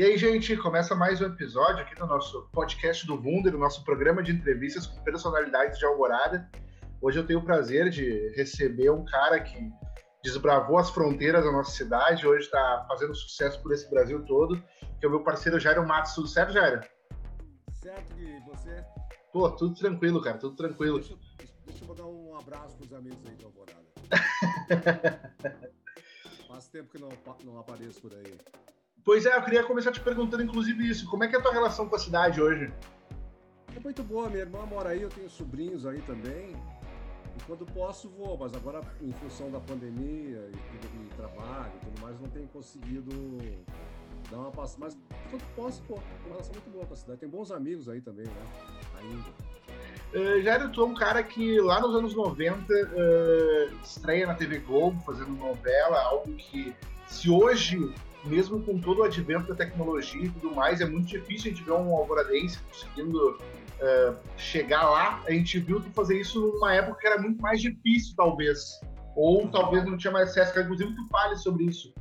E aí, gente, começa mais um episódio aqui do nosso podcast do Wunder, o nosso programa de entrevistas com personalidades de Alvorada. Hoje eu tenho o prazer de receber um cara que desbravou as fronteiras da nossa cidade, hoje está fazendo sucesso por esse Brasil todo, que é o meu parceiro Jairo Matos. Tudo certo, Jairo? Certo, e você? Pô, tudo tranquilo, cara, tudo tranquilo. Deixa, deixa eu mandar um abraço para os amigos aí de Alvorada. Faz tempo que não, não apareço por aí. Pois é, eu queria começar te perguntando, inclusive, isso. Como é que é a tua relação com a cidade hoje? É muito boa, minha irmã mora aí, eu tenho sobrinhos aí também. E quando posso, vou, mas agora, em função da pandemia e, e, e trabalho e tudo mais, não tenho conseguido dar uma passada. Mas quando posso, pô, uma relação muito boa com a cidade. Tem bons amigos aí também, né? Ainda. Uh, Jairo, tu é um cara que lá nos anos 90 uh, estreia na TV Globo, fazendo novela, algo que se hoje mesmo com todo o advento da tecnologia e tudo mais, é muito difícil a gente ver um alvoradense conseguindo uh, chegar lá. A gente viu tu fazer isso numa época que era muito mais difícil, talvez. Ou talvez não tinha mais acesso. Inclusive, tu fale sobre isso.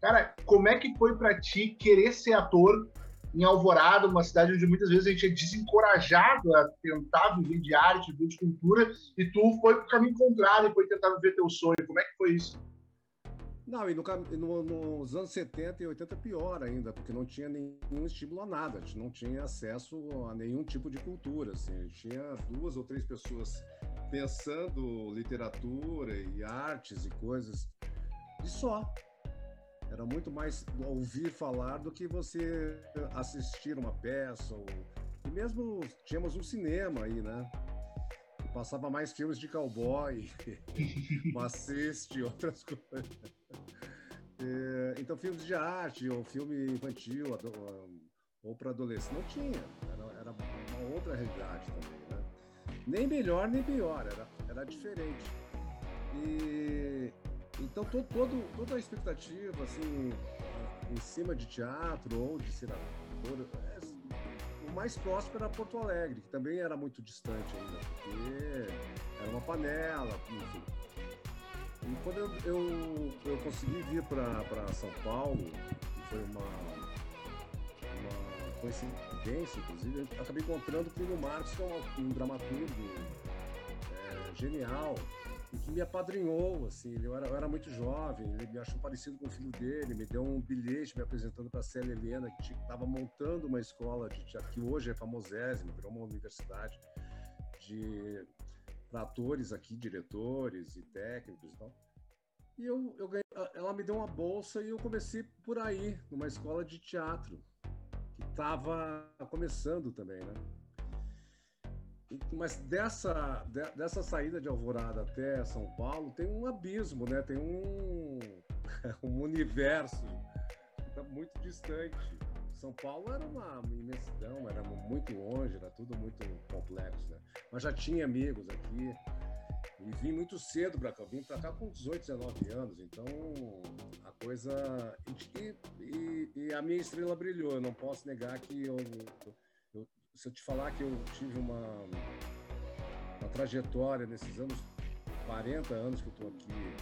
Cara, como é que foi para ti querer ser ator em Alvorada, uma cidade onde muitas vezes a gente é desencorajado a tentar viver de arte, viver de cultura, e tu foi pro caminho contrário e foi tentar viver teu sonho. Como é que foi isso? Não, e no, no, nos anos 70 e 80 pior ainda, porque não tinha nenhum estímulo a nada, a gente não tinha acesso a nenhum tipo de cultura, assim, a gente tinha duas ou três pessoas pensando literatura e artes e coisas, e só. Era muito mais ouvir falar do que você assistir uma peça, ou... e mesmo tínhamos um cinema aí, né? Passava mais filmes de cowboy, maciste outras coisas. É, então, filmes de arte, ou filme infantil, ou para adolescente, não tinha. Era, era, uma outra realidade também, né? Nem melhor, nem pior, era, era diferente. E então todo, todo, toda a expectativa assim em cima de teatro ou de ser ator, é, mais próximo era Porto Alegre, que também era muito distante ainda, porque era uma panela, enfim. E quando eu, eu, eu consegui vir para São Paulo, foi uma, uma coincidência, inclusive, eu acabei encontrando o Plínio Marcos, que é um, um dramaturgo é, genial, e que me apadrinhou, assim, eu era, eu era, muito jovem, ele me achou parecido com o filho dele, me deu um bilhete me apresentando para a Célia Helena, que estava montando uma escola de que hoje é famosésima, virou uma universidade de para atores aqui, diretores e técnicos e tal. E eu, eu ganhei, ela me deu uma bolsa e eu comecei por aí, numa escola de teatro, que estava começando também, né? Mas dessa, dessa saída de Alvorada até São Paulo tem um abismo, né? Tem um, um universo está muito distante. São Paulo era uma imensidão, era muito longe, era tudo muito complexo, né? Mas já tinha amigos aqui e vim muito cedo para cá. Vim para cá com 18, 19 anos, então a coisa e, e, e, a minha estrela brilhou. Eu não posso negar que eu se eu te falar que eu tive uma, uma trajetória nesses anos, 40 anos que eu estou aqui,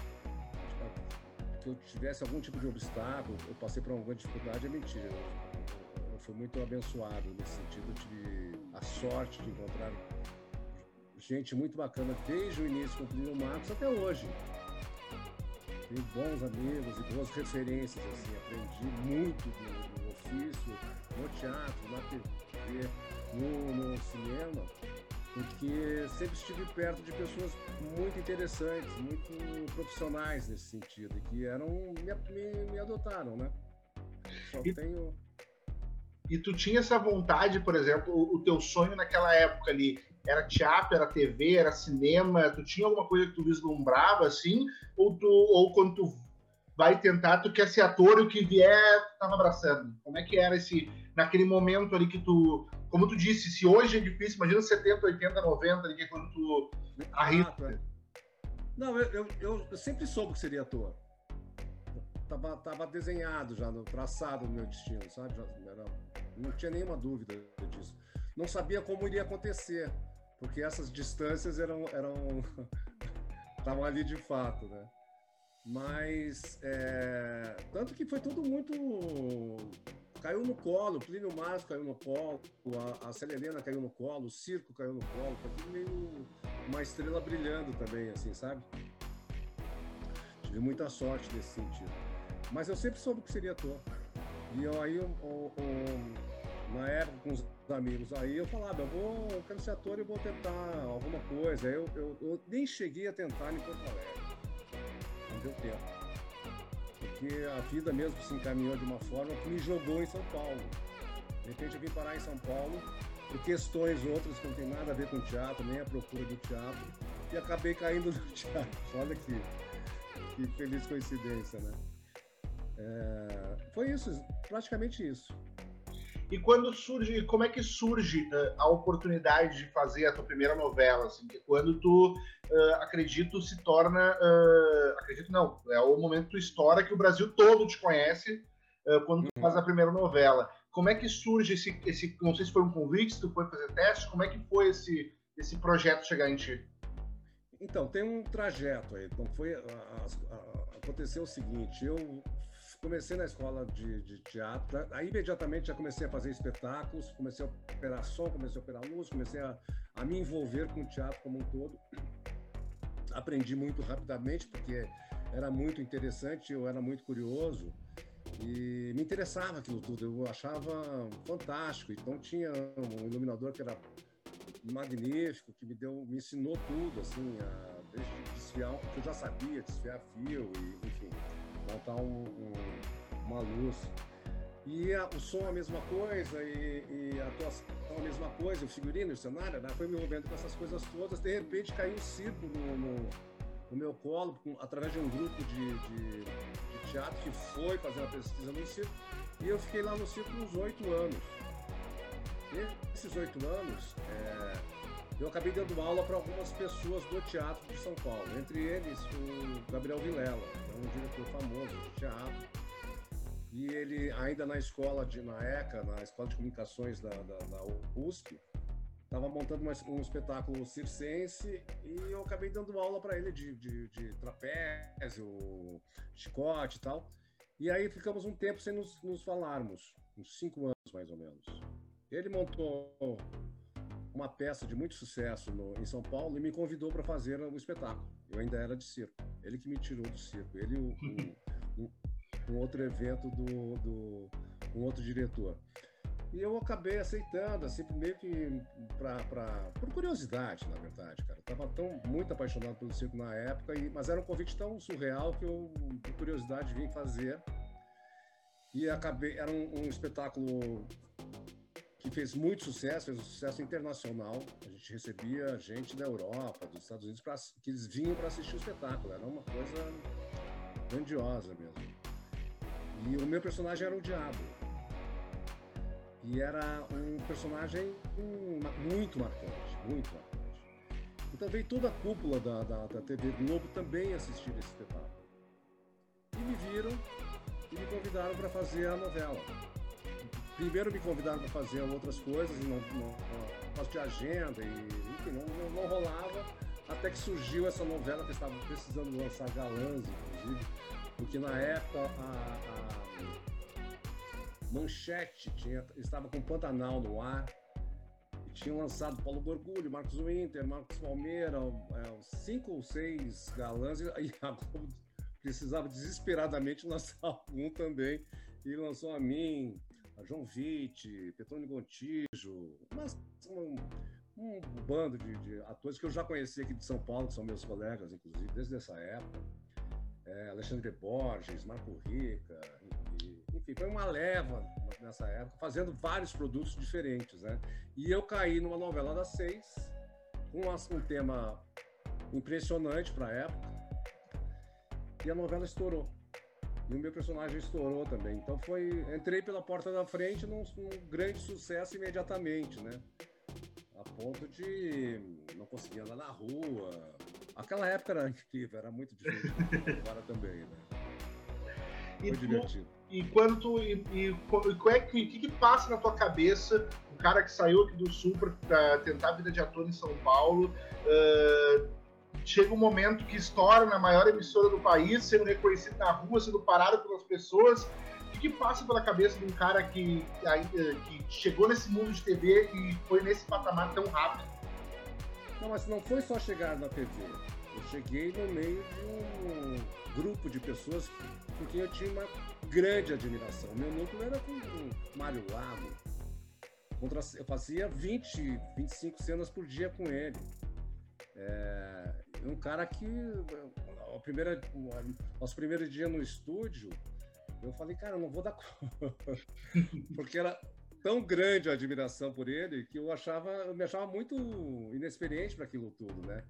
que eu tivesse algum tipo de obstáculo, eu passei por alguma dificuldade, é mentira. Eu, eu fui muito abençoado nesse sentido, eu tive a sorte de encontrar gente muito bacana desde o início com o Plínio Marcos até hoje. Tenho bons amigos e boas referências, assim, aprendi muito do, do ofício, no teatro, na TV, no, no cinema, porque sempre estive perto de pessoas muito interessantes, muito profissionais nesse sentido, que eram me, me, me adotaram, né? Só e, tenho. E tu tinha essa vontade, por exemplo, o, o teu sonho naquela época ali era teatro, era TV, era cinema? Tu tinha alguma coisa que tu vislumbrava assim? Ou, tu, ou quando tu vai tentar, tu quer ser ator e o que vier, tava abraçando? Como é que era esse, naquele momento ali que tu como tu disse, se hoje é difícil, imagina 70, 80, 90, ali, que é quando tu arrisca. É. Não, eu, eu, eu, sempre soube que seria ator. Tava, tava desenhado já, no, traçado no meu destino, sabe? Já, era, não tinha nenhuma dúvida disso. Não sabia como iria acontecer, porque essas distâncias eram eram estavam ali de fato, né? Mas é, tanto que foi tudo muito caiu no colo, o Plínio Márcio caiu no colo, a, a caiu no colo, o Circo caiu no colo, foi tudo meio uma estrela brilhando também, assim, sabe? Tive muita sorte nesse sentido. Mas eu sempre soube que seria ator. E eu, aí, o, o, o, na época, com os amigos, aí eu falava, eu vou, eu quero ser ator e vou tentar alguma coisa. Eu, eu, eu nem cheguei a tentar em Porto Alegre. Não deu tempo porque a vida mesmo se encaminhou de uma forma que me jogou em São Paulo. De repente eu vim parar em São Paulo por questões outras que não tem nada a ver com teatro, nem a procura do teatro, e acabei caindo no teatro. Olha que, que feliz coincidência, né? É, foi isso, praticamente isso. E quando surge, como é que surge uh, a oportunidade de fazer a tua primeira novela? Assim, que quando tu, uh, acredito, se torna, uh, acredito não, é o momento tu estoura que o Brasil todo te conhece quando tu uhum. faz a primeira novela. Como é que surge esse, esse, não sei se foi um convite, se tu foi fazer teste, como é que foi esse, esse projeto chegar em ti? Então, tem um trajeto aí. Então, foi, a, a, aconteceu o seguinte, eu comecei na escola de, de, teatro, aí imediatamente já comecei a fazer espetáculos, comecei a operar som, comecei a operar luz, comecei a, a me envolver com o teatro como um todo. Aprendi muito rapidamente, porque era muito interessante, eu era muito curioso e me interessava aquilo tudo, eu achava fantástico. Então tinha um iluminador que era magnífico, que me deu, me ensinou tudo, assim, a, desde desfiar, porque eu já sabia desfiar fio e enfim montar um, um, uma luz. E a, o som a mesma coisa, e, e, a atuação a mesma coisa, o figurino, o cenário, né? foi me envolvendo com essas coisas todas. De repente caiu um circo no, no, no meu colo, com, através de um grupo de, de, de, teatro que foi fazer uma pesquisa no circo. E eu fiquei lá no circo uns oito anos. E esses oito anos, é, eu acabei dando aula para algumas pessoas do teatro de São Paulo, entre eles o Gabriel Vilela, é um diretor famoso de teatro. E ele, ainda na escola de na ECA, na Escola de Comunicações da, da, da USP, estava montando uma, um espetáculo circense e eu acabei dando aula para ele de, de, de, trapézio, chicote e tal. E aí ficamos um tempo sem nos, nos falarmos, uns cinco anos mais ou menos. Ele montou uma peça de muito sucesso no, em São Paulo e me convidou para fazer o espetáculo. Eu ainda era de circo. Ele que me tirou do circo. Ele e um, um, outro evento do, do um outro diretor. E eu acabei aceitando, assim, meio que pra, pra, por curiosidade, na verdade, cara. Eu tava tão muito apaixonado pelo circo na época, e, mas era um convite tão surreal que eu, por curiosidade, vim fazer. E acabei, era um, um espetáculo que fez muito sucesso, fez um sucesso internacional. A gente recebia gente da Europa, dos Estados Unidos, pra, que eles vinham para assistir o espetáculo. Era uma coisa grandiosa mesmo. E o meu personagem era o Diabo. E era um personagem muito marcante, muito marcante. Então veio toda a cúpula da, da, da TV Globo também assistir esse espetáculo. E me viram e me convidaram para fazer a novela primeiro me convidaram para fazer outras coisas, não, não, não de agenda, e enfim, não, não, não, rolava, até que surgiu essa novela que estava precisando lançar galãs, inclusive, porque na época a, a Manchete tinha, estava com Pantanal no ar, e tinha lançado Paulo Gorgulho, Marcos Winter, Marcos Palmeira, é, cinco ou seis galãs, e a Globo precisava desesperadamente lançar um também, e lançou a mim, João Vitti, Petrônio Gontijo, mas um, um bando de, de, atores que eu já conheci aqui de São Paulo, que são meus colegas, inclusive, desde essa época. É, Alexandre Borges, Marco Rica, enfim, foi uma leva nessa época, fazendo vários produtos diferentes, né? E eu caí numa novela das seis, com um tema impressionante para a época, e a novela estourou. E o meu personagem estourou também. Então foi. Entrei pela porta da frente num, num grande sucesso imediatamente, né? A ponto de não conseguir andar na rua. Aquela época era incrível, era muito difícil. Agora também, né? Foi e divertido. Tu, e quando tu. E, e, e é que, que, que passa na tua cabeça o cara que saiu aqui do sul para tentar a vida de ator em São Paulo? Uh, chega um momento que estoura na maior emissora do país, sendo reconhecido na rua, sendo parado pelas pessoas. O que, passa pela cabeça de um cara que, que chegou nesse mundo de TV e foi nesse patamar tão rápido? Não, mas não foi só chegar na TV. Eu cheguei no meio de um grupo de pessoas por quem eu tinha uma grande admiração. Meu núcleo era com o Mário Lago. Eu fazia 20, 25 cenas por dia com ele. É um cara que, a primeira, os primeiros dias no estúdio, eu falei, cara, eu não vou dar. Porque era tão grande a admiração por ele que eu achava, eu me achava muito inexperiente para aquilo tudo, né?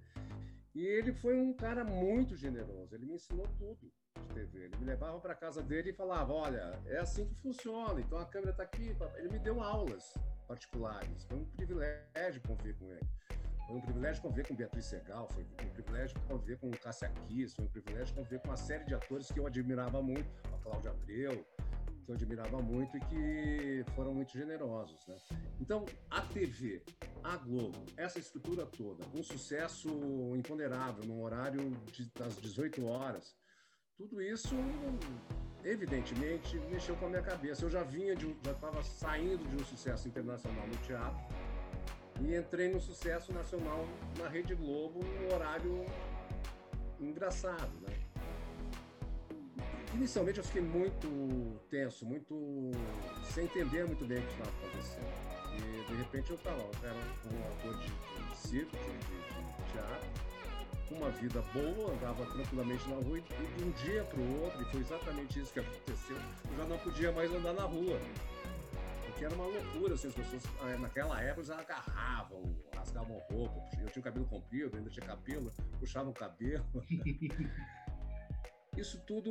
E ele foi um cara muito generoso. Ele me ensinou tudo de TV. Ele me levava para casa dele e falava: Olha, é assim que funciona. Então a câmera está aqui. Ele me deu aulas particulares. Foi um privilégio conviver com ele. Foi um privilégio conviver com Beatriz Segal, foi um privilégio conviver com Cássia Kiss, foi um privilégio conviver com uma série de atores que eu admirava muito, a Cláudia Abreu, que eu admirava muito e que foram muito generosos. Né? Então, a TV, a Globo, essa estrutura toda, um sucesso imponderável num horário de, das 18 horas, tudo isso, evidentemente, mexeu com a minha cabeça. Eu já vinha de, já estava saindo de um sucesso internacional no teatro e entrei no sucesso nacional na Rede Globo, num horário engraçado, né? Inicialmente eu fiquei muito tenso, muito sem entender muito bem o que estava acontecendo. E de repente eu estava, eu era um ator de, de circo, de, de, teatro, com uma vida boa, andava tranquilamente na rua e de um dia para o outro, e foi exatamente isso que aconteceu, eu já não podia mais andar na rua. Porque era uma loucura, assim, as pessoas ah, naquela época eles agarravam, rasgavam roupa, eu tinha o cabelo comprido, ainda tinha cabelo, puxavam o cabelo. Isso tudo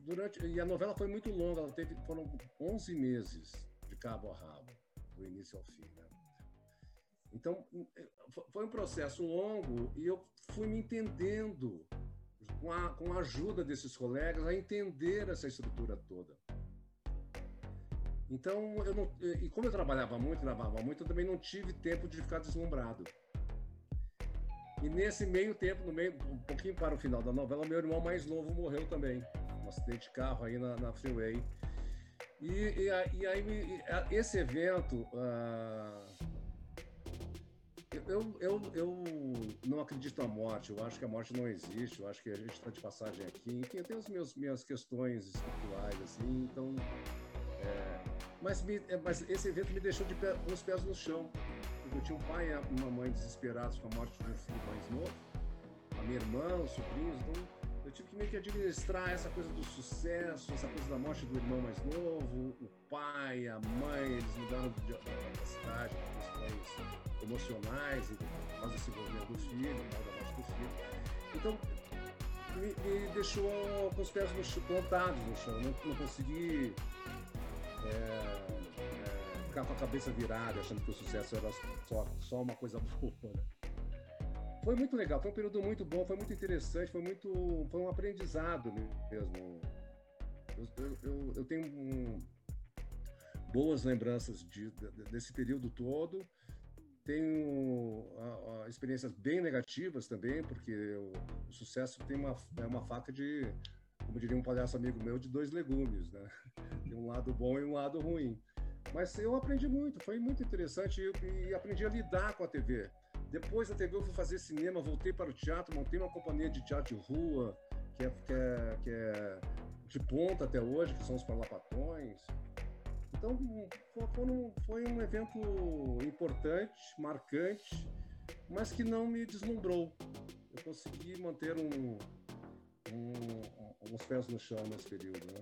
durante. E a novela foi muito longa, ela teve, foram 11 meses de cabo a rabo, do início ao fim. Né? Então, foi um processo longo e eu fui me entendendo, com a, com a ajuda desses colegas, a entender essa estrutura toda. Então, eu não, e como eu trabalhava muito, gravava muito, eu também não tive tempo de ficar deslumbrado. E nesse meio tempo, no meio, um pouquinho para o final da novela, meu irmão mais novo morreu também. Um acidente de carro aí na, na freeway. E, e, e aí, esse evento. Uh, eu, eu, eu não acredito na morte, eu acho que a morte não existe, eu acho que a gente está de passagem aqui. Enfim, eu tenho as minhas, minhas questões espirituais, assim, então. Mas, me, é, mas esse evento me deixou de pé, com os pés no chão. Eu tinha um pai e uma mãe desesperados com a morte de um filho mais novo, a minha irmã, os sobrinhos, então eu tive que meio que administrar essa coisa do sucesso, essa coisa da morte do irmão mais novo, o pai, a mãe, eles mudaram da cidade por questões emocionais, e por causa desse envolvimento do filho, da morte do filho. Então, me, me, deixou com os pés no, plantados no chão, não, não consegui. É, ficar com a cabeça virada, achando que o sucesso era só, só uma coisa boa, né? Foi muito legal, foi um período muito bom, foi muito interessante, foi muito, foi um aprendizado mesmo. Eu, eu, eu tenho um, boas lembranças de, de, desse período todo. Tenho a, a, experiências bem negativas também, porque o, o sucesso tem uma, é uma faca de, como diria um palhaço amigo meu, de dois legumes, né? Tem um lado bom e um lado ruim. Mas eu aprendi muito, foi muito interessante e, aprendi a lidar com a TV. Depois da TV eu fui fazer cinema, voltei para o teatro, montei uma companhia de teatro de rua, que é, que é, que é de ponta até hoje, que são os Parlapatões. Então foi um, foi um evento importante, marcante, mas que não me deslumbrou. Eu consegui manter um, um, uns pés no chão nesse período. Né?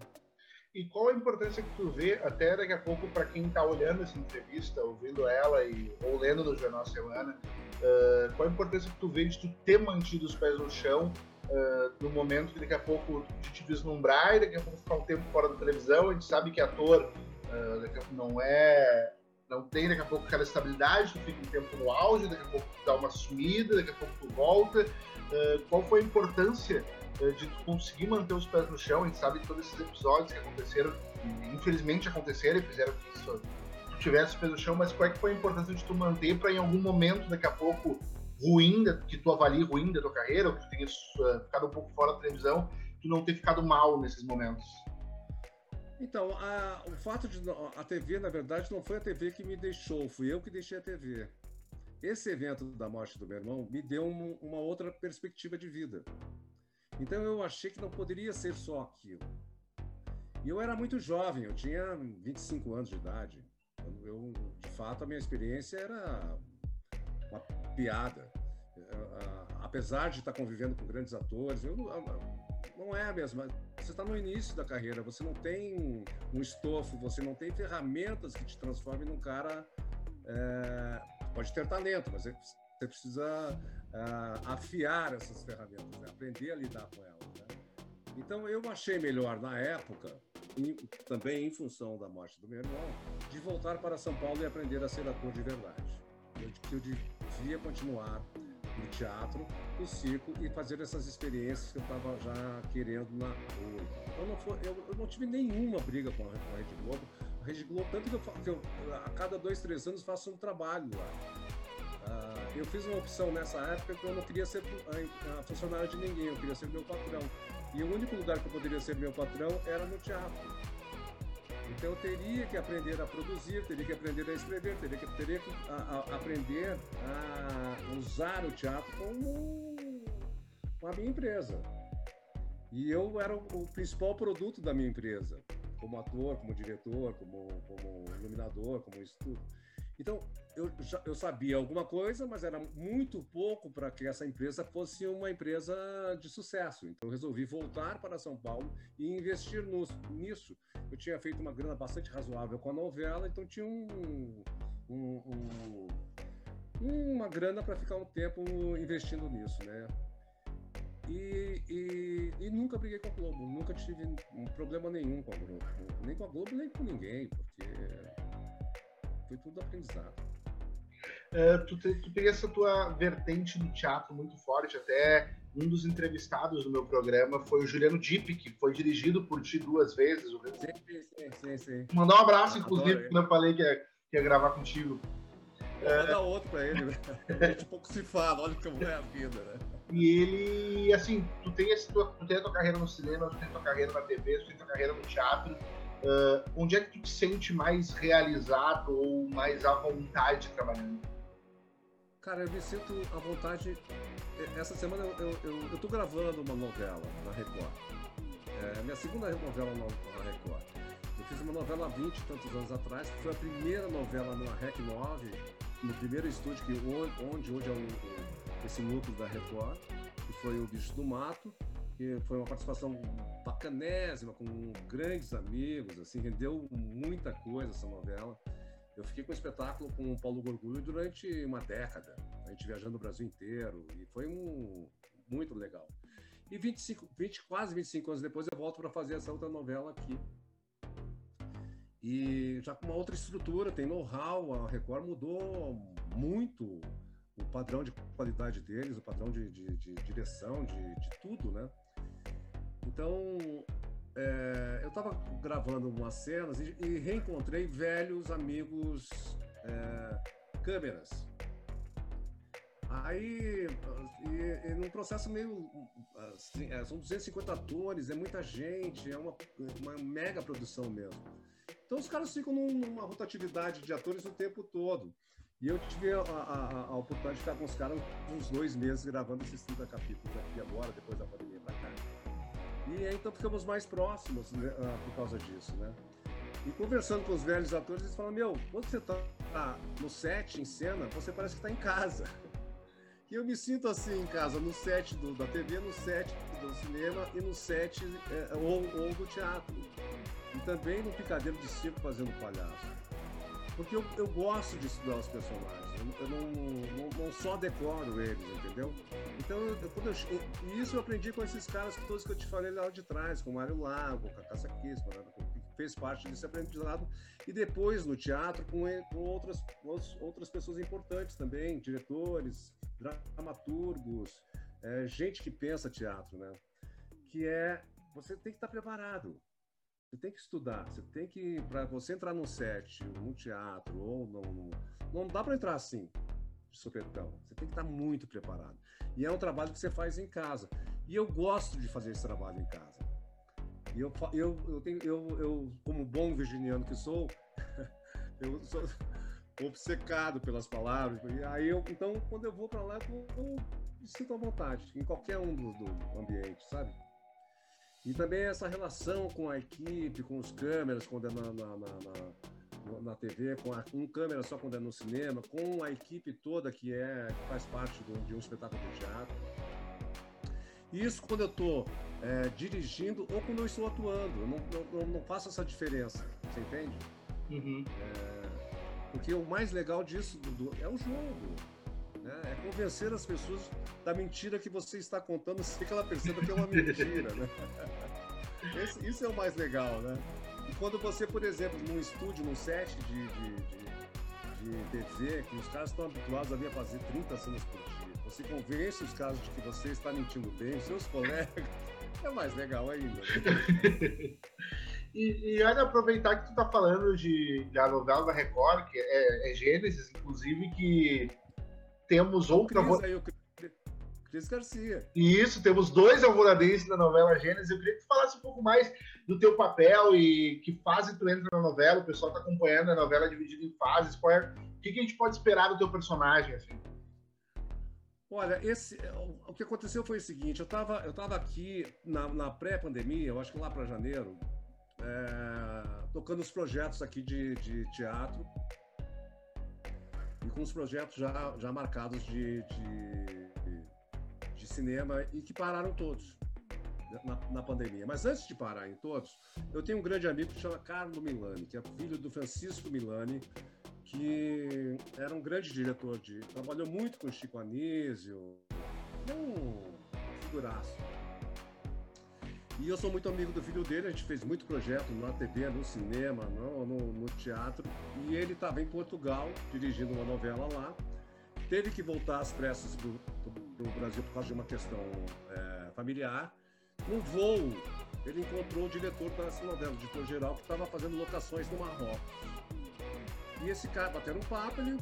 E qual a importância que tu vê, até daqui a pouco, para quem está olhando essa entrevista, ouvindo ela e, ou lendo no Jornal Semana, uh, qual a importância que tu vê de tu ter mantido os pés no chão uh, no momento que daqui a pouco de te vislumbrar e daqui a pouco ficar um tempo fora da televisão? A gente sabe que ator uh, não é. Não tem daqui a pouco aquela estabilidade, tu fica um tempo no auge, daqui a pouco tu dá uma sumida, daqui a pouco tu volta. qual foi a importância de conseguir manter os pés no chão. A gente sabe todos esses episódios que aconteceram, e infelizmente aconteceram e fizeram que isso tu tivesse os pés no chão, mas qual é que foi a importância de tu manter para em algum momento, daqui a pouco, ruim, que tu avalie ruim da tua carreira, ou que tu tenha uh, ficado um pouco fora da televisão, tu não ter ficado mal nesses momentos? Então, a, o fato de. A TV, na verdade, não foi a TV que me deixou, fui eu que deixei a TV. Esse evento da morte do meu irmão me deu um, uma outra perspectiva de vida. Então eu achei que não poderia ser só aquilo. E eu era muito jovem, eu tinha 25 anos de idade. Eu, eu de fato, a minha experiência era uma piada. Apesar de estar convivendo com grandes atores, eu, não é a mesma. Você está no início da carreira, você não tem um estofo, você não tem ferramentas que te transformem num cara. É, pode ter talento, mas você precisa uh, afiar essas ferramentas, né? aprender a lidar com elas. Né? Então, eu achei melhor, na época, em, também em função da morte do meu irmão, de voltar para São Paulo e aprender a ser ator de verdade. Eu, que eu devia continuar no teatro, no circo e fazer essas experiências que eu estava já querendo na rua. Então, não foi, eu, eu, não tive nenhuma briga com a, com a Rede Globo. A Rede Globo, tanto que eu, que eu, a cada dois, três anos faço um trabalho lá. Eu fiz uma opção nessa época que eu não queria ser funcionário de ninguém, eu queria ser meu patrão. E o único lugar que eu poderia ser meu patrão era no teatro. Então eu teria que aprender a produzir, teria que aprender a escrever, teria que, teria que a, a aprender a usar o teatro como a minha empresa. E eu era o, o principal produto da minha empresa, como ator, como diretor, como, como iluminador, como isso tudo. Então, eu, já, eu sabia alguma coisa, mas era muito pouco para que essa empresa fosse uma empresa de sucesso. Então, eu resolvi voltar para São Paulo e investir nisso. Eu tinha feito uma grana bastante razoável com a novela, então tinha um, um, um uma grana para ficar um tempo investindo nisso, né? E, e, e, nunca briguei com a Globo, nunca tive um problema nenhum com a Globo, nem com a Globo, nem com ninguém, porque foi tudo aprendizado. Uh, tu, te, tu tem essa tua vertente do teatro muito forte, até um dos entrevistados do meu programa foi o Juliano Dipp, que foi dirigido por ti duas vezes. Sim, sim, sim. sim. Mandar um abraço, inclusive, quando eu falei que ia, que ia gravar contigo. Manda outro pra ele, né? A gente pouco se fala, olha como é a vida, né? E ele, assim, tu tem, esse, tu, tu tem a tua carreira no cinema, tu tem a tua carreira na TV, tu tem a tua carreira no teatro. Uh, onde é que tu te sente mais realizado ou mais à vontade trabalhando? Cara, eu me sinto à vontade. Essa semana eu, eu, eu, tô gravando uma novela na Record. É minha segunda novela na Record. Eu fiz uma novela há 20 e tantos anos atrás, que foi a primeira novela na REC 9, no primeiro estúdio que, onde hoje é o, esse núcleo da Record, que foi o Bicho do Mato que foi uma participação bacanésima, com grandes amigos, assim, rendeu muita coisa essa novela. Eu fiquei com o espetáculo com o Paulo Gorgulho durante uma década, a gente viajando o Brasil inteiro, e foi um, muito legal. E 25, 20, quase 25 anos depois eu volto para fazer essa outra novela aqui. E já com uma outra estrutura, tem know-how, a Record mudou muito o padrão de qualidade deles, o padrão de, de, de direção, de, de tudo, né? Então, é, eu estava gravando umas cenas e, e, reencontrei velhos amigos é, câmeras. Aí, e, e num processo meio. Assim, é, são 250 atores, é muita gente, é uma, uma mega produção mesmo. Então os caras ficam numa rotatividade de atores o tempo todo. E eu tive a, a, a, oportunidade de ficar com os caras uns dois meses gravando esses 30 capítulos aqui agora, depois da pandemia. E aí, então ficamos mais próximos né, ah, por causa disso, né? E conversando com os velhos atores, eles falam: Meu, quando você tá no set, em cena, você parece que está em casa. E eu me sinto assim em casa, no set do, da TV, no set do cinema e no set é, ou, ou do teatro. E também no picadeiro de circo fazendo palhaço. Porque eu, eu gosto de estudar os personagens, eu, eu não, não, não, só decoro eles, entendeu? Então, eu, quando eu, isso eu aprendi com esses caras todos que eu te falei lá de trás, com o Mário Lago, com a Caça Kiss, que fez parte desse aprendizado, e depois no teatro com, com outras, outras pessoas importantes também, diretores, dramaturgos, é, gente que pensa teatro, né? Que é, você tem que estar preparado. Você tem que estudar, você tem que. Para você entrar num set, num teatro, ou num. Não dá para entrar assim, de supetão. Você tem que estar muito preparado. E é um trabalho que você faz em casa. E eu gosto de fazer esse trabalho em casa. E eu, eu, eu, tenho, eu, eu, como bom virginiano que sou, eu sou obcecado pelas palavras. Aí eu, então, quando eu vou para lá, eu, eu, me sinto à vontade, em qualquer um dos do ambiente, sabe? E também essa relação com a equipe, com os câmeras, quando é na, na, na, na TV, com a, um câmera só quando é no cinema, com a equipe toda que é que faz parte do, de um espetáculo de teatro. Isso quando eu estou é, dirigindo ou quando eu estou atuando. Eu não, não, não faço essa diferença, você entende? Uhum. É, porque o mais legal disso do, é o jogo. Convencer as pessoas da mentira que você está contando sem que ela perceba que é uma mentira. Né? Esse, isso é o mais legal, né? E quando você, por exemplo, num estúdio, num set de, de, de, de TV, que os caras estão habituados ali a fazer 30 cenas por dia, você convence os caras de que você está mentindo bem, seus colegas, é mais legal ainda. Né? E, e olha, aproveitar que tu tá falando de, da novela da Record, que é, é Gênesis, inclusive, que temos outra. Cris, aí, o Cris Garcia. Isso, temos dois alvoradenses na novela Gênesis. Eu queria que tu falasse um pouco mais do teu papel e que fase tu entra na novela. O pessoal tá acompanhando a novela dividida em fases. Qual é, o que, que a gente pode esperar do teu personagem? Assim? Olha, esse, o que aconteceu foi o seguinte: eu estava eu tava aqui na, na pré-pandemia, eu acho que lá para janeiro, é, tocando os projetos aqui de, de, teatro com os projetos já, já marcados de, de, de cinema e que pararam todos na, na, pandemia. Mas antes de parar em todos, eu tenho um grande amigo que chama Carlo Milani, que é filho do Francisco Milani, que era um grande diretor de. trabalhou muito com Chico Anísio, um figuraço. E eu sou muito amigo do filho dele, a gente fez muito projeto na TV, no cinema, no, no, no teatro. E ele estava em Portugal, dirigindo uma novela lá. Teve que voltar às pressas para o Brasil por causa de uma questão é, familiar. No voo, ele encontrou o diretor dessa novela, o diretor geral, que estava fazendo locações no Marrocos. E esse cara, batendo um papo, ele,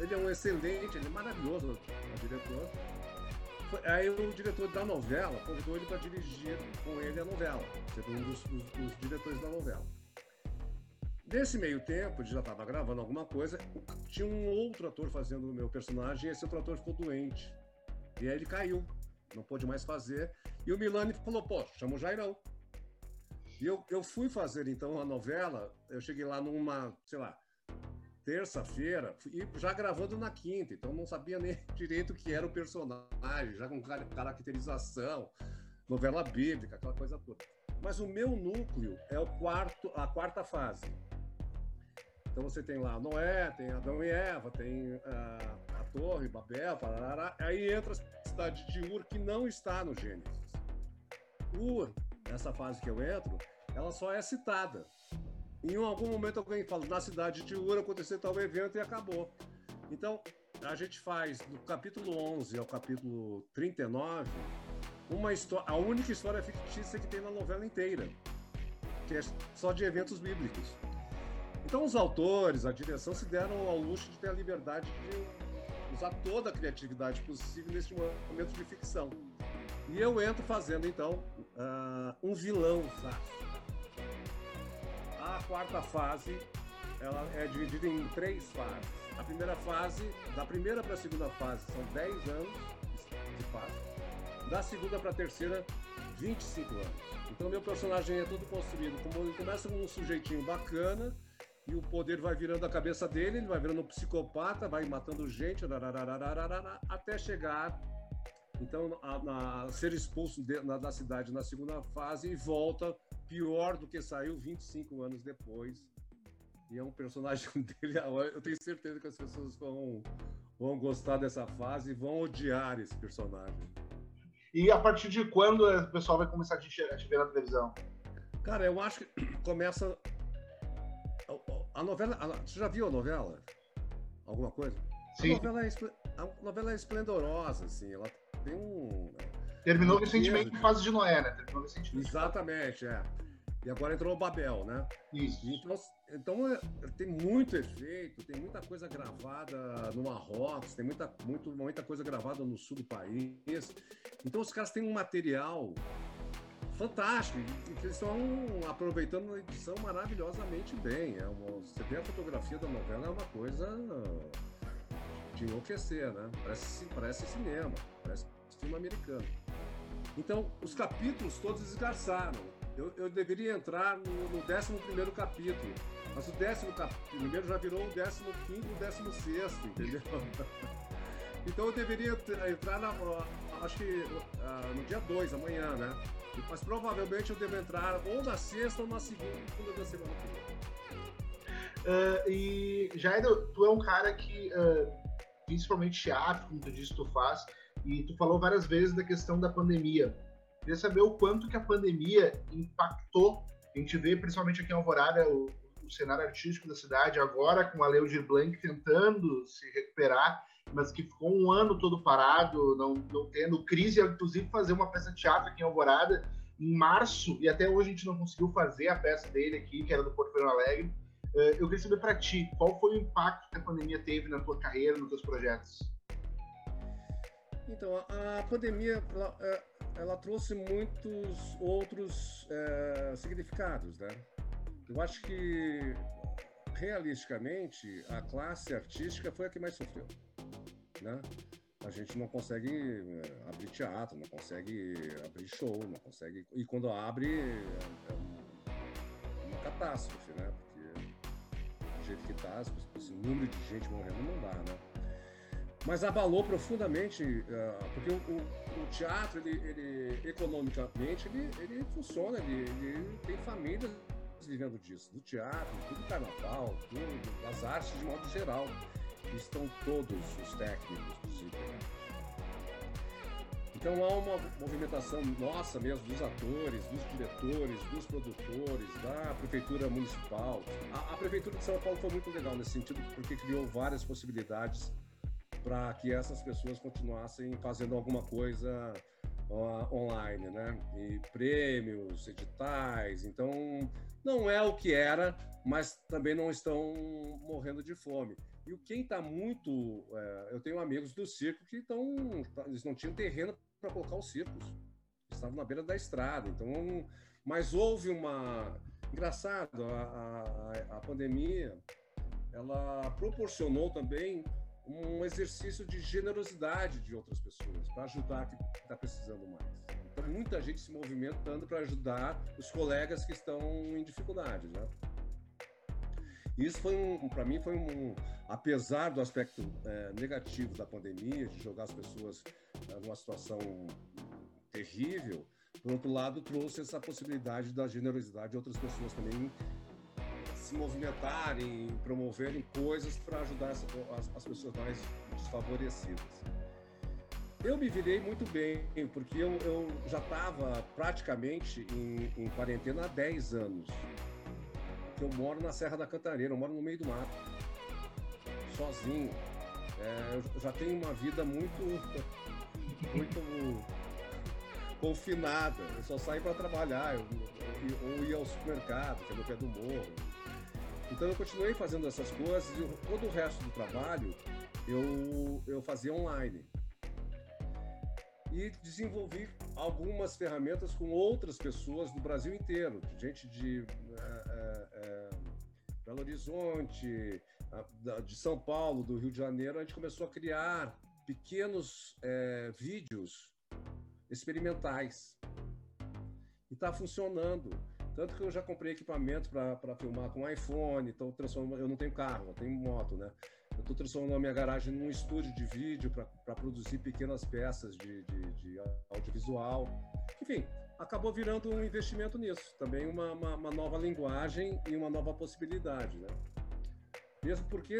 ele é um excelente, ele é maravilhoso, o diretor. Aí o diretor da novela convidou ele para dirigir com ele a novela, ser um dos, dos, dos, diretores da novela. Nesse meio tempo, ele já estava gravando alguma coisa, tinha um outro ator fazendo o meu personagem, e esse outro ator ficou doente. E aí ele caiu, não pôde mais fazer. E o Milani falou: pô, chama o Jairão. E eu, eu fui fazer então a novela, eu cheguei lá numa, sei lá, terça-feira e já gravando na quinta, então não sabia nem direito o que era o personagem, já com caracterização, novela bíblica, aquela coisa toda. Mas o meu núcleo é o quarto, a quarta fase. Então você tem lá Noé, tem Adão e Eva, tem uh, a Torre, Babel, parará. aí entra a cidade de Ur, que não está no Gênesis. Ur, essa fase que eu entro, ela só é citada. Em algum momento alguém fala, na cidade de Ura aconteceu tal evento e acabou. Então, a gente faz do capítulo 11 ao capítulo 39 uma história, a única história fictícia que tem na novela inteira, que é só de eventos bíblicos. Então, os autores, a direção se deram ao luxo de ter a liberdade de usar toda a criatividade possível nesse momento de ficção. E eu entro fazendo, então, uh, um vilão, sabe? A quarta fase ela é dividida em três fases. A primeira fase, da primeira para a segunda fase, são 10 anos de fase. Da segunda para a terceira, 25 anos. Então, meu personagem é todo construído como ele começa com um sujeitinho bacana e o poder vai virando a cabeça dele, ele vai virando um psicopata, vai matando gente, até chegar então a, a ser expulso de, na, da cidade na segunda fase e volta pior do que saiu 25 anos depois. E é um personagem dele. Eu tenho certeza que as pessoas vão, vão gostar dessa fase e vão odiar esse personagem. E a partir de quando o pessoal vai começar a te, a te ver na televisão? Cara, eu acho que começa. A novela. A, você já viu a novela? Alguma coisa? Sim. A novela é, a novela é esplendorosa, assim. Ela tem um. Terminou recentemente em fase de Noé, né? Terminou recentemente. Exatamente, é. E agora entrou o Babel, né? Isso. Então, então é, tem muito efeito, tem muita coisa gravada no Marrocos, tem muita, muito, muita coisa gravada no sul do país. Então os caras têm um material fantástico. E eles estão aproveitando a edição maravilhosamente bem. É uma, você vê a fotografia da novela, é uma coisa de enlouquecer, né? Parece, parece cinema, parece filme americano. Então, os capítulos todos esgarçaram. Eu, eu deveria entrar no, no 11 capítulo, mas o décimo primeiro já virou o décimo quinto e o décimo sexto, entendeu? então eu deveria entrar na, acho que uh, no dia 2, amanhã, né? Mas provavelmente eu devo entrar ou na sexta ou na segunda da semana que vem. Uh, e Jair, tu é um cara que, uh, principalmente teatro, como tu disse, tu faz, e tu falou várias vezes da questão da pandemia. Queria saber o quanto que a pandemia impactou. A gente vê, principalmente aqui em Alvorada, o, o cenário artístico da cidade, agora com a Leo Blanc tentando se recuperar, mas que ficou um ano todo parado, não, não tendo crise, inclusive fazer uma peça de teatro aqui em Alvorada em março, e até hoje a gente não conseguiu fazer a peça dele aqui, que era do Porto Alegre. Eh, eu queria saber para ti, qual foi o impacto que a pandemia teve na tua carreira, nos teus projetos? Então, a, pandemia ela, é, ela, trouxe muitos outros é, significados, né? Eu acho que, realisticamente, a classe artística foi a que mais sofreu, né? A gente não consegue abrir teatro, não consegue abrir show, não consegue... E quando abre, é, é uma catástrofe, né? Do está, esse número de gente morrendo não dá, né? mas abalou profundamente, uh, porque o, o, o teatro, ele, ele, economicamente, ele, ele funciona, ele, ele, tem famílias vivendo disso, do teatro, do carnaval, tudo, das artes de modo geral. Estão todos os técnicos desempregados. Então há uma movimentação nossa mesmo, dos atores, dos diretores, dos produtores, da prefeitura municipal. A, a prefeitura de São Paulo foi muito legal nesse sentido, porque criou várias possibilidades para que essas pessoas continuassem fazendo alguma coisa uh, online, né? E prêmios, editais. Então, não é o que era, mas também não estão morrendo de fome. E quem está muito. Uh, eu tenho amigos do circo que estão. Eles não tinham terreno para colocar os circos. Estavam na beira da estrada. Então, mas houve uma. Engraçado, a, a, a pandemia ela proporcionou também um exercício de generosidade de outras pessoas para ajudar quem está precisando mais. Então, muita gente se movimentando para ajudar os colegas que estão em dificuldades, né? Isso foi um, para mim foi um, apesar do aspecto é, negativo da pandemia, de jogar as pessoas numa situação terrível, por outro lado trouxe essa possibilidade da generosidade de outras pessoas também se movimentarem, promoverem coisas para ajudar as, as, pessoas mais desfavorecidas. Eu me virei muito bem, porque eu, eu já estava praticamente em, em, quarentena há 10 anos. Eu moro na Serra da Cantareira, eu moro no meio do mato, sozinho. É, eu já tenho uma vida muito, muito confinada. Eu só saio para trabalhar, eu, eu, ou ir ao supermercado, que é no pé do morro então eu continuei fazendo essas coisas e todo o resto do trabalho eu, eu fazia online. E desenvolvi algumas ferramentas com outras pessoas do Brasil inteiro, gente de é, é, Belo Horizonte, de São Paulo, do Rio de Janeiro. A gente começou a criar pequenos é, vídeos experimentais. E está funcionando. Tanto que eu já comprei equipamento para filmar com iPhone, então transformo, eu não tenho carro, eu tenho moto, né? Eu estou transformando a minha garagem num estúdio de vídeo para produzir pequenas peças de, de, de, audiovisual. Enfim, acabou virando um investimento nisso. Também uma, uma, uma nova linguagem e uma nova possibilidade, né? Mesmo porque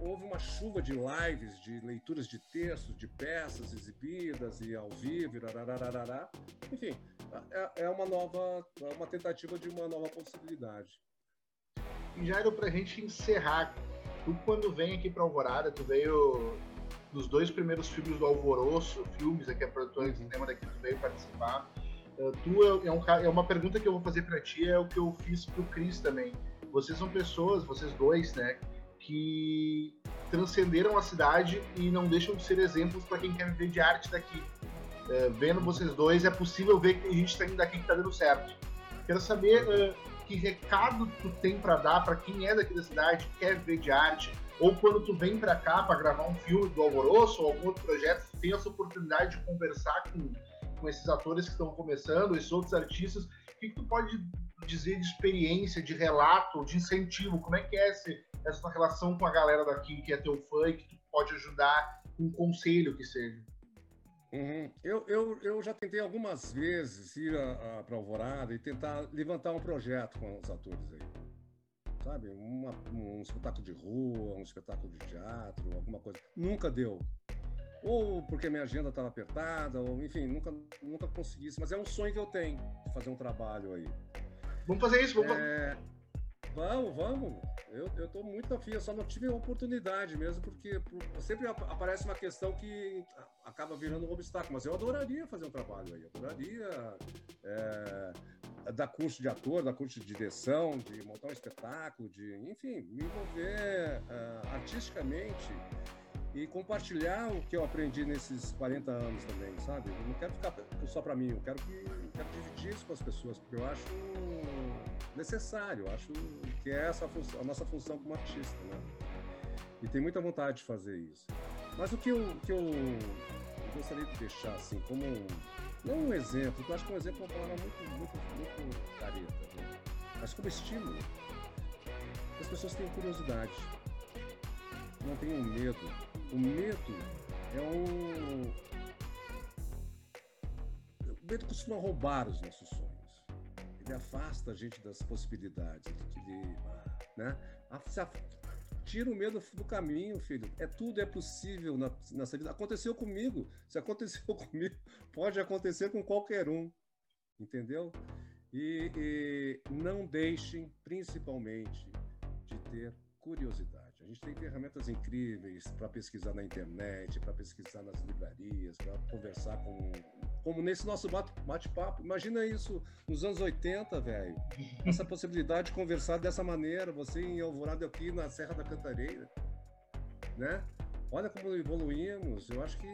houve uma chuva de lives, de leituras de textos, de peças exibidas e ao vivo, e enfim, é, é uma nova, é uma tentativa de uma nova possibilidade. E Jairo, para a gente encerrar, tu quando vem aqui para Alvorada, tu veio dos dois primeiros filmes do Alvoroço, filmes aqui, a produtora de cinema daqui, tu veio participar. Uh, tu é, é, um, é uma pergunta que eu vou fazer para ti, é o que eu fiz pro Cris também. Vocês são pessoas, vocês dois, né, que transcenderam a cidade e não deixam de ser exemplos para quem quer viver de arte daqui. uh, vendo vocês dois, é possível ver que a gente está indo daqui que está dando certo. Quero saber uh, que recado tu tem para dar para quem é daqui da cidade, quer ver de arte, ou quando tu vem para cá para gravar um filme do Alvoroço ou algum outro projeto, tu tem essa oportunidade de conversar com, com esses atores que estão começando, esses outros artistas, o que, que tu pode dizer de experiência, de relato, de incentivo? Como é que é esse, essa relação com a galera daqui que é teu fã e que tu pode ajudar com um conselho que seja? Uhum. Eu, eu, eu já tentei algumas vezes ir para Alvorada e tentar levantar um projeto com os atores aí. Sabe? Uma, um espetáculo de rua, um espetáculo de teatro, alguma coisa. Nunca deu. Ou porque minha agenda estava apertada, ou enfim, nunca, nunca consegui. Mas é um sonho que eu tenho fazer um trabalho aí. Vamos fazer isso, vamos. É... Vamos, vamos. Eu, eu muito afim, eu só não tive oportunidade mesmo, porque sempre aparece uma questão que acaba virando um obstáculo. Mas eu adoraria fazer um trabalho aí, adoraria é, dar curso de ator, dar curso de direção, de montar um espetáculo, de, enfim, me envolver uh, artisticamente e compartilhar o que eu aprendi nesses 40 anos também, sabe? Eu não quero ficar só para mim, eu quero, que, eu quero dividir isso com as pessoas, porque eu acho necessário, acho que é essa a, a nossa função como artista, né? E tem muita vontade de fazer isso. Mas o que eu, que eu, eu gostaria de deixar, assim, como não um exemplo, eu acho que um exemplo é uma palavra muito, muito, muito careta, né? mas como estímulo. As pessoas têm curiosidade, não tenham medo. O medo é um. O medo costuma roubar os nossos sonhos. Ele afasta a gente das possibilidades. Ele, né? Tira o medo do caminho, filho. É tudo é possível na, nessa vida. Aconteceu comigo. Se aconteceu comigo, pode acontecer com qualquer um. Entendeu? E, e não deixem, principalmente, de ter curiosidade. Gente tem ferramentas incríveis para pesquisar na internet, para pesquisar nas livrarias, para conversar com. Como nesse nosso bate-papo. Imagina isso nos anos 80, velho. Essa possibilidade de conversar dessa maneira, você em Alvorada aqui na Serra da Cantareira, né? Olha como evoluímos. Eu acho que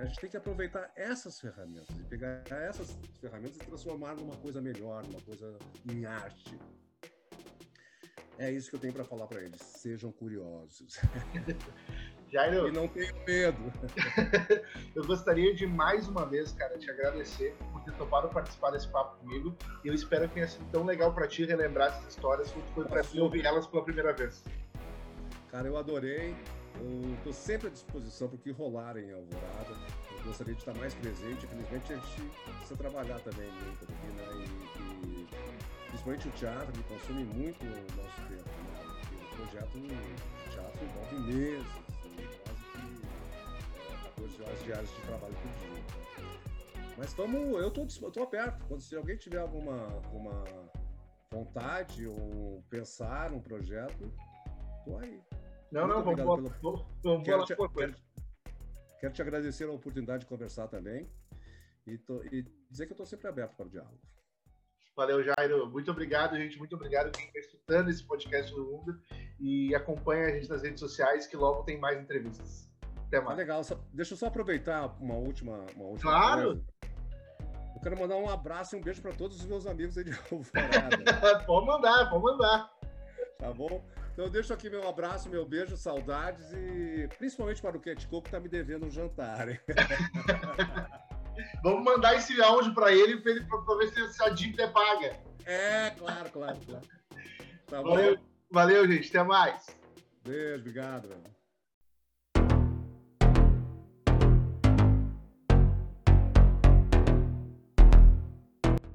a gente tem que aproveitar essas ferramentas e pegar essas ferramentas e transformar numa coisa melhor, numa coisa em arte, é isso que eu tenho para falar para eles. Sejam curiosos. Jairo, e não tenham medo. eu gostaria de mais uma vez, cara, te agradecer por ter topado participar desse papo comigo. E eu espero que tenha sido tão legal para ti relembrar essas histórias quanto foi para mim ouvir elas pela primeira vez. Cara, eu adorei. Eu estou sempre à disposição para o que rolar em Alvorada. Eu gostaria de estar mais presente. Infelizmente, a gente precisa trabalhar também muito aqui, né? E, e principalmente o teatro, me consome muito o nosso tempo. Né? Porque o projeto de teatro envolve meses, assim, quase que é, 14 horas diárias de trabalho por dia. Mas vamos, eu tô aberto. Quando se alguém tiver alguma, alguma vontade ou pensar num projeto, tô aí. Não, muito não, vamos, pelo... vamos, vamos quero, te, quero, quero, te agradecer a oportunidade de conversar também e, tô, e dizer que eu estou sempre aberto para o diálogo. Valeu, Jairo. Muito obrigado, gente. Muito obrigado por estar escutando esse podcast do mundo e acompanha a gente nas redes sociais que logo tem mais entrevistas. Até mais. Ah, legal. Só, deixa eu só aproveitar uma última, uma última Claro! Coisa. Eu quero mandar um abraço e um beijo para todos os meus amigos aí de Alvorada. pode mandar, pode mandar. Tá bom? Então eu deixo aqui meu abraço, meu beijo, saudades e principalmente para o Cat Coco que tá me devendo um jantar. Vamos mandar esse áudio para ele para ele pra ver se a dívida é paga. É, claro, claro, claro. Tá valeu, valeu, gente. Até mais. Beijo, obrigado.